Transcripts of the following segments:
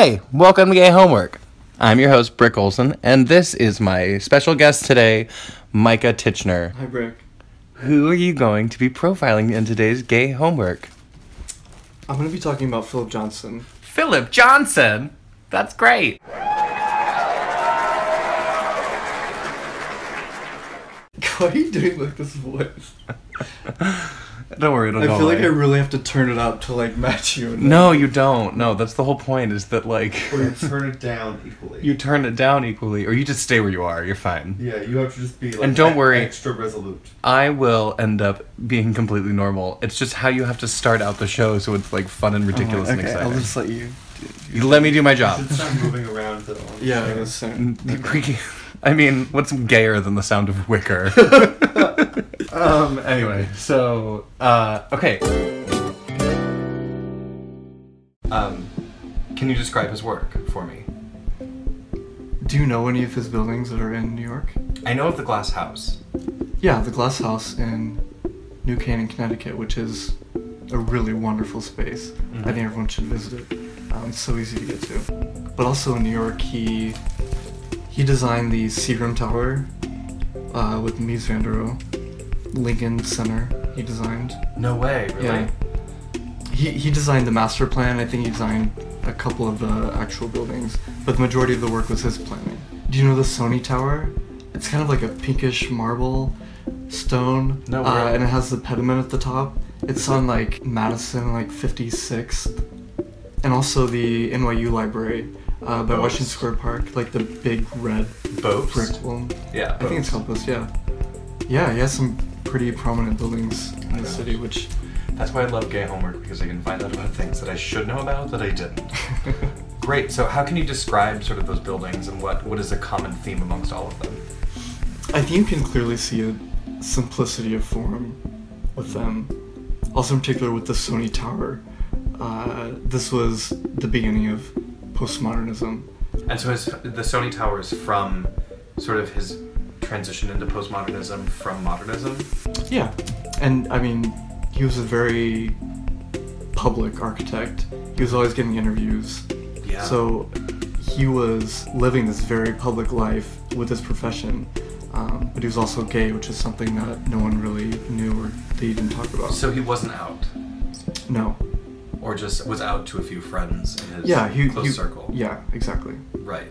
Hey, welcome to Gay Homework. I'm your host, Brick Olson, and this is my special guest today, Micah Titchener. Hi, Brick. Who are you going to be profiling in today's Gay Homework? I'm going to be talking about Philip Johnson. Philip Johnson? That's great. Why are you doing like this voice? Don't worry, it'll I go feel like I really have to turn it up to like match you. and- No, you don't. No, that's the whole point is that, like, Or you turn it down equally. you turn it down equally, or you just stay where you are. You're fine. yeah, you have to just be like And don't e- worry. extra resolute. I will end up being completely normal. It's just how you have to start out the show so it's, like, fun and ridiculous and okay, exciting. I'll just let you. You let me do my You job. should start moving around though. Yeah, I guess so. I mean, what's gayer than the sound of wicker? um. Anyway, so uh, okay. Um, can you describe his work for me? Do you know any of his buildings that are in New York? I know of the Glass House. Yeah, the Glass House in New Canaan, Connecticut, which is a really wonderful space. I think everyone should visit it. Um, it's so easy to get to. But also in New York, he he designed the Seagram Tower uh, with Mies van der Rohe. Lincoln Center he designed. No way, really. Yeah. He, he designed the master plan. I think he designed a couple of the actual buildings, but the majority of the work was his planning. Do you know the Sony Tower? It's kind of like a pinkish marble stone, No uh, and it has the pediment at the top. It's on like Madison, like 56th, and also the NYU Library uh, by Bobst. Washington Square Park, like the big red Bobst. brick one. Yeah. I think it's called yeah. Yeah, he has some pretty prominent buildings in the city, which That's why I love gay homework because I can find out about things that I should know about that I didn't. Great. So, how can you describe sort of those buildings and what what is a common theme amongst all of them? I think you can clearly see a simplicity of form with them. Also, in particular, with the Sony Tower. Uh, this was the beginning of postmodernism. And so his the Sony Tower is from sort of his transition into postmodernism from modernism. Yeah, and I mean, he was a very public architect. He was always getting interviews. Yeah. So he was living this very public life with his profession, um, but he was also gay, which is something that no one really knew or they didn't talk about. So he wasn't out, no. Or just was out to a few friends in his Yeah, he, close he- circle. Yeah, exactly. Right.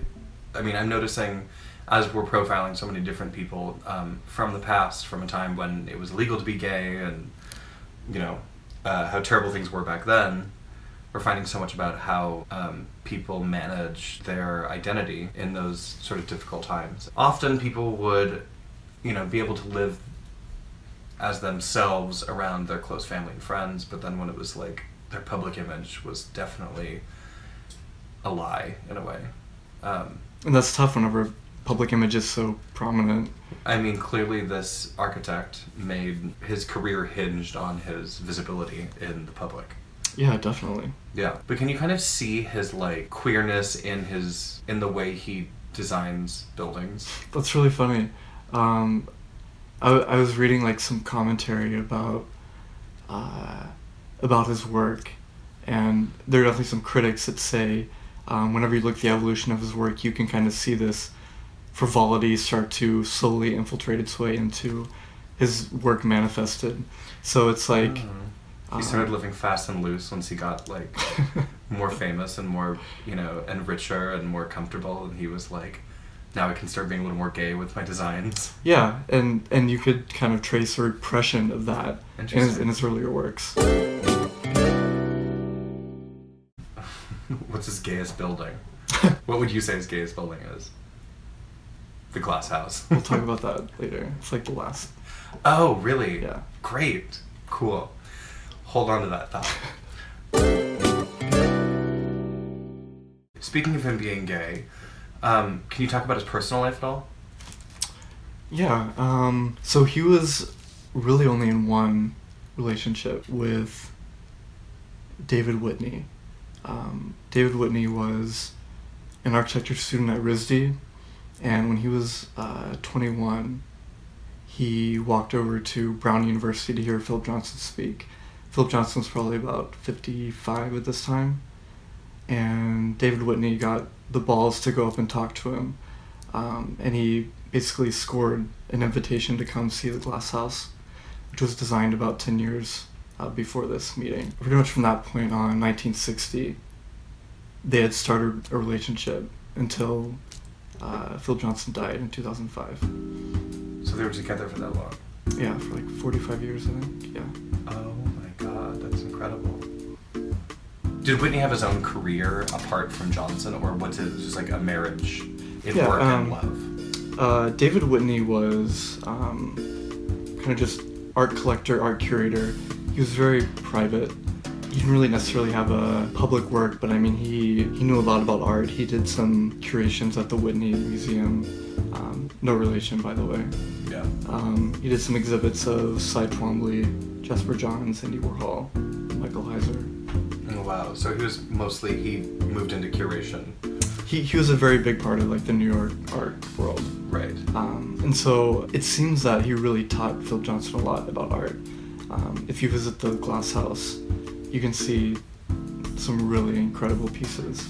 I mean, I'm noticing as we're profiling so many different people um, from the past, from a time when it was illegal to be gay, and you know uh, how terrible things were back then. We're finding so much about how um, people manage their identity in those sort of difficult times. Often, people would, you know, be able to live as themselves around their close family and friends, but then when it was like their public image was definitely a lie in a way. Um, And that's tough whenever public image is so prominent. I mean, clearly, this architect made his career hinged on his visibility in the public. Yeah, definitely. Yeah, but can you kind of see his like queerness in his in the way he designs buildings? That's really funny. Um, I, I was reading like some commentary about uh, about his work, and there are definitely some critics that say um, whenever you look at the evolution of his work, you can kind of see this frivolity start to slowly infiltrate its way into his work manifested. So it's like he uh, started living fast and loose once he got like more famous and more you know and richer and more comfortable, and he was like, now I can start being a little more gay with my designs. Yeah, and and you could kind of trace a repression of that in his, in his earlier works. What's his gayest building? what would you say his gayest building is? The glass house. We'll talk about that later. It's like the last. oh, really? Yeah. Great. Cool. Hold on to that thought. Speaking of him being gay, um, can you talk about his personal life at all? Yeah. Um. So he was really only in one relationship with David Whitney. Um, David Whitney was an architecture student at RISD, and when he was uh, 21, he walked over to Brown University to hear Philip Johnson speak. Philip Johnson was probably about 55 at this time. And David Whitney got the balls to go up and talk to him, um, and he basically scored an invitation to come see the Glass House, which was designed about ten years uh, before this meeting. Pretty much from that point on, 1960, they had started a relationship until uh, Phil Johnson died in 2005. So they were together for that long. Yeah, for like 45 years, I think. Yeah. Oh my god, that's incredible. Did Whitney have his own career apart from Johnson, or was it just like a marriage in Yeah, work and um, love? Uh, David Whitney was um, kind of just art collector, art curator. He was very private. He didn't really necessarily have a public work, but I mean, he, he knew a lot about art. He did some curations at the Whitney Museum. Um, no relation, by the way. Yeah. Um, he did some exhibits of Cy Twombly, Jasper Johns, Andy Warhol, Michael Heizer. Wow. So he was mostly he moved into curation. He, he was a very big part of like the New York art world. Right. Um, and so it seems that he really taught Phil Johnson a lot about art. Um, if you visit the Glass House, you can see some really incredible pieces.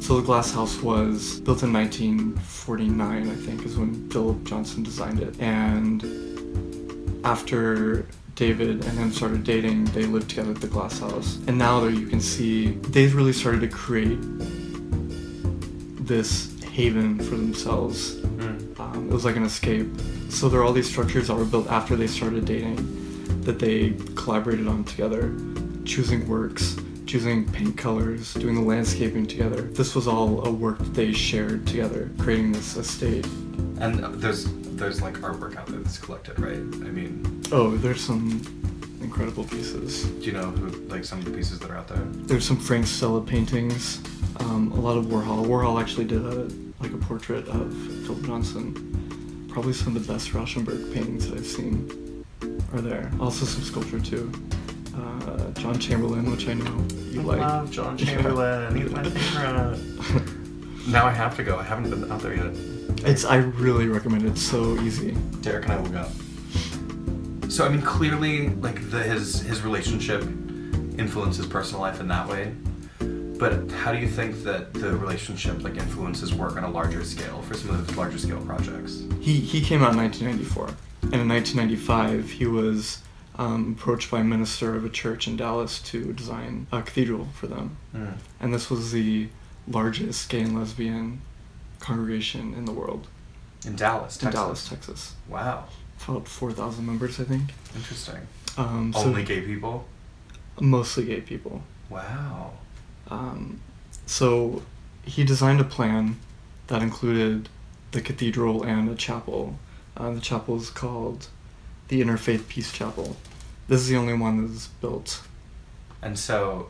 So the Glass House was built in 1949, I think, is when Phil Johnson designed it. And after David and him started dating, they lived together at the Glass House. And now there you can see they've really started to create this haven for themselves Mm. um, it was like an escape. So there are all these structures that were built after they started dating that they collaborated on together, choosing works, choosing paint colors, doing the landscaping together. This was all a work that they shared together, creating this estate. And there's there's like artwork out there that's collected, right? I mean, Oh, there's some incredible pieces. do you know who like some of the pieces that are out there? There's some Frank Stella paintings, um, a lot of Warhol. Warhol actually did a like a portrait of Phil Johnson. Probably some of the best Rauschenberg paintings that I've seen are there. Also some sculpture too. Uh, John Chamberlain, which I know you like. John Chamberlain. He's my favorite. now I have to go. I haven't been out there yet. It's I really recommend it. It's so easy. Derek and I will go. So I mean, clearly, like the, his his relationship influences personal life in that way. But how do you think that the relationship like influences work on a larger scale for some of those larger scale projects? He he came out in 1994, and in 1995 he was um, approached by a minister of a church in Dallas to design a cathedral for them. Mm. and this was the largest gay and lesbian congregation in the world In Dallas, in Texas. Dallas, Texas. Wow, About four thousand members, I think. interesting. Um, so Only gay people. mostly gay people. Wow. Um, so he designed a plan that included the cathedral and a chapel. Uh, the chapel is called the Interfaith Peace Chapel. This is the only one that is built. And so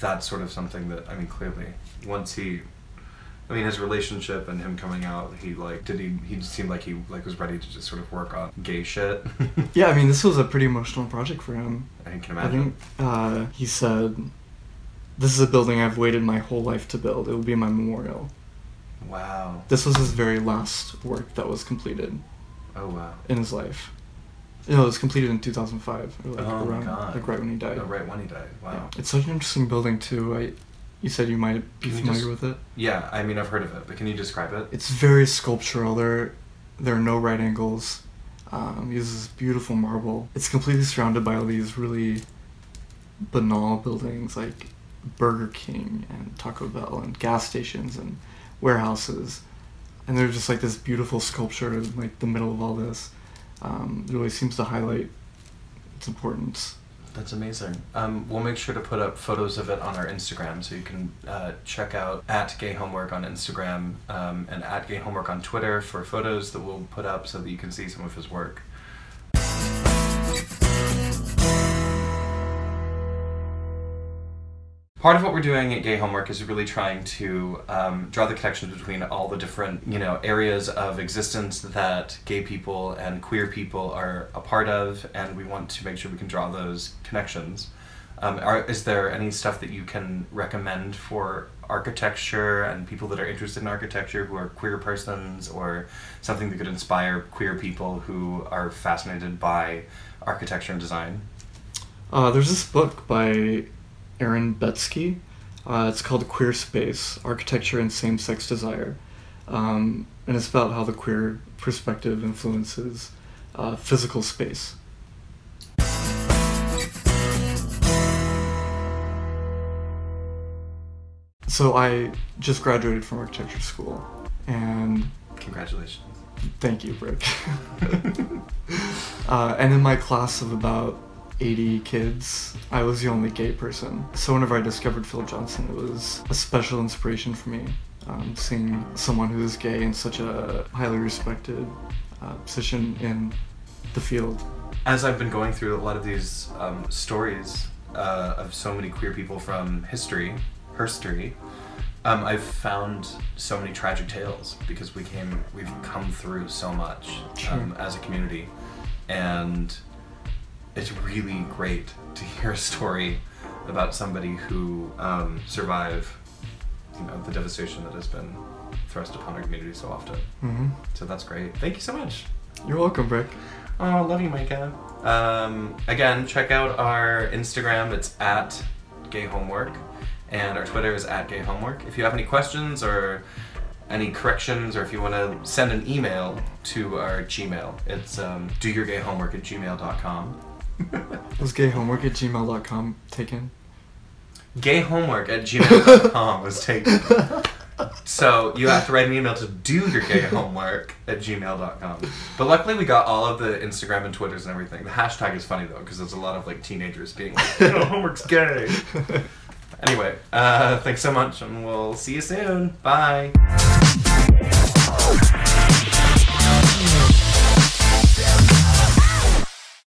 that's sort of something that I mean clearly once he I mean his relationship and him coming out he like did he he seemed like he like was ready to just sort of work on gay shit. Yeah, I mean, this was a pretty emotional project for him. I can imagine I think uh, he said, "This is a building I've waited my whole life to build. It will be my memorial." Wow. This was his very last work that was completed Oh wow. in his life. You know, it was completed in 2005, or like Oh my around, God. like right when he died. Oh, right when he died. Wow. Yeah. It's such an interesting building too. I, you said you might be Can familiar just- with it. Yeah, I mean I've heard of it, but can you describe it? It's very sculptural. There, there are no right angles. Um, uses beautiful marble. It's completely surrounded by all these really banal buildings like Burger King and Taco Bell and gas stations and warehouses, and there's just like this beautiful sculpture in like the middle of all this. Um, really seems to highlight its importance. That's amazing. Um, we'll make sure to put up photos of it on our Instagram, so you can uh, check out at Gay Homework on Instagram um, and at Gay Homework on Twitter for photos that we'll put up so that you can see some of his work. Part of what we're doing at Gay Homework is really trying to um, draw the connections between all the different, you know, areas of existence that gay people and queer people are a part of, and we want to make sure we can draw those connections. Um, are, is there any stuff that you can recommend for architecture and people that are interested in architecture who are queer persons, or something that could inspire queer people who are fascinated by architecture and design? Uh, there's this book by Aaron Betsky. Uh, it's called Queer Space Architecture and Same Sex Desire. Um, and it's about how the queer perspective influences uh, physical space. So I just graduated from architecture school, and Congratulations. thank you, Brick. uh, and in my class of about 80 kids, I was the only gay person. So whenever I discovered Phil Johnson, it was a special inspiration for me. Um, seeing someone who is gay in such a highly respected uh, position in the field. As I've been going through a lot of these um, stories uh, of so many queer people from history, herstory, um, I've found so many tragic tales because we came, we've come through so much um, Sure. as a community, and it's really great to hear a story about somebody who um, survived, you know, the devastation that has been thrust upon our community so often. hmm So that's great. Thank you so much. You're welcome, Brick. Oh, love you, Micah. Um, again, check out our Instagram. It's at Gay Homework, and our Twitter is at Gay Homework. If you have any questions or any corrections, or if you want to send an email to our Gmail, it's um, doyourgayhomework at gmail.com. Was gay homework at gmail.com taken? Gay homework at gmail.com was taken. So you have to write an email to do your gay homework at gmail.com. But luckily we got all of the Instagram and Twitters and everything. The hashtag is funny though, because there's a lot of like teenagers being like, homework's gay. Anyway, uh, thanks so much and we'll see you soon. Bye.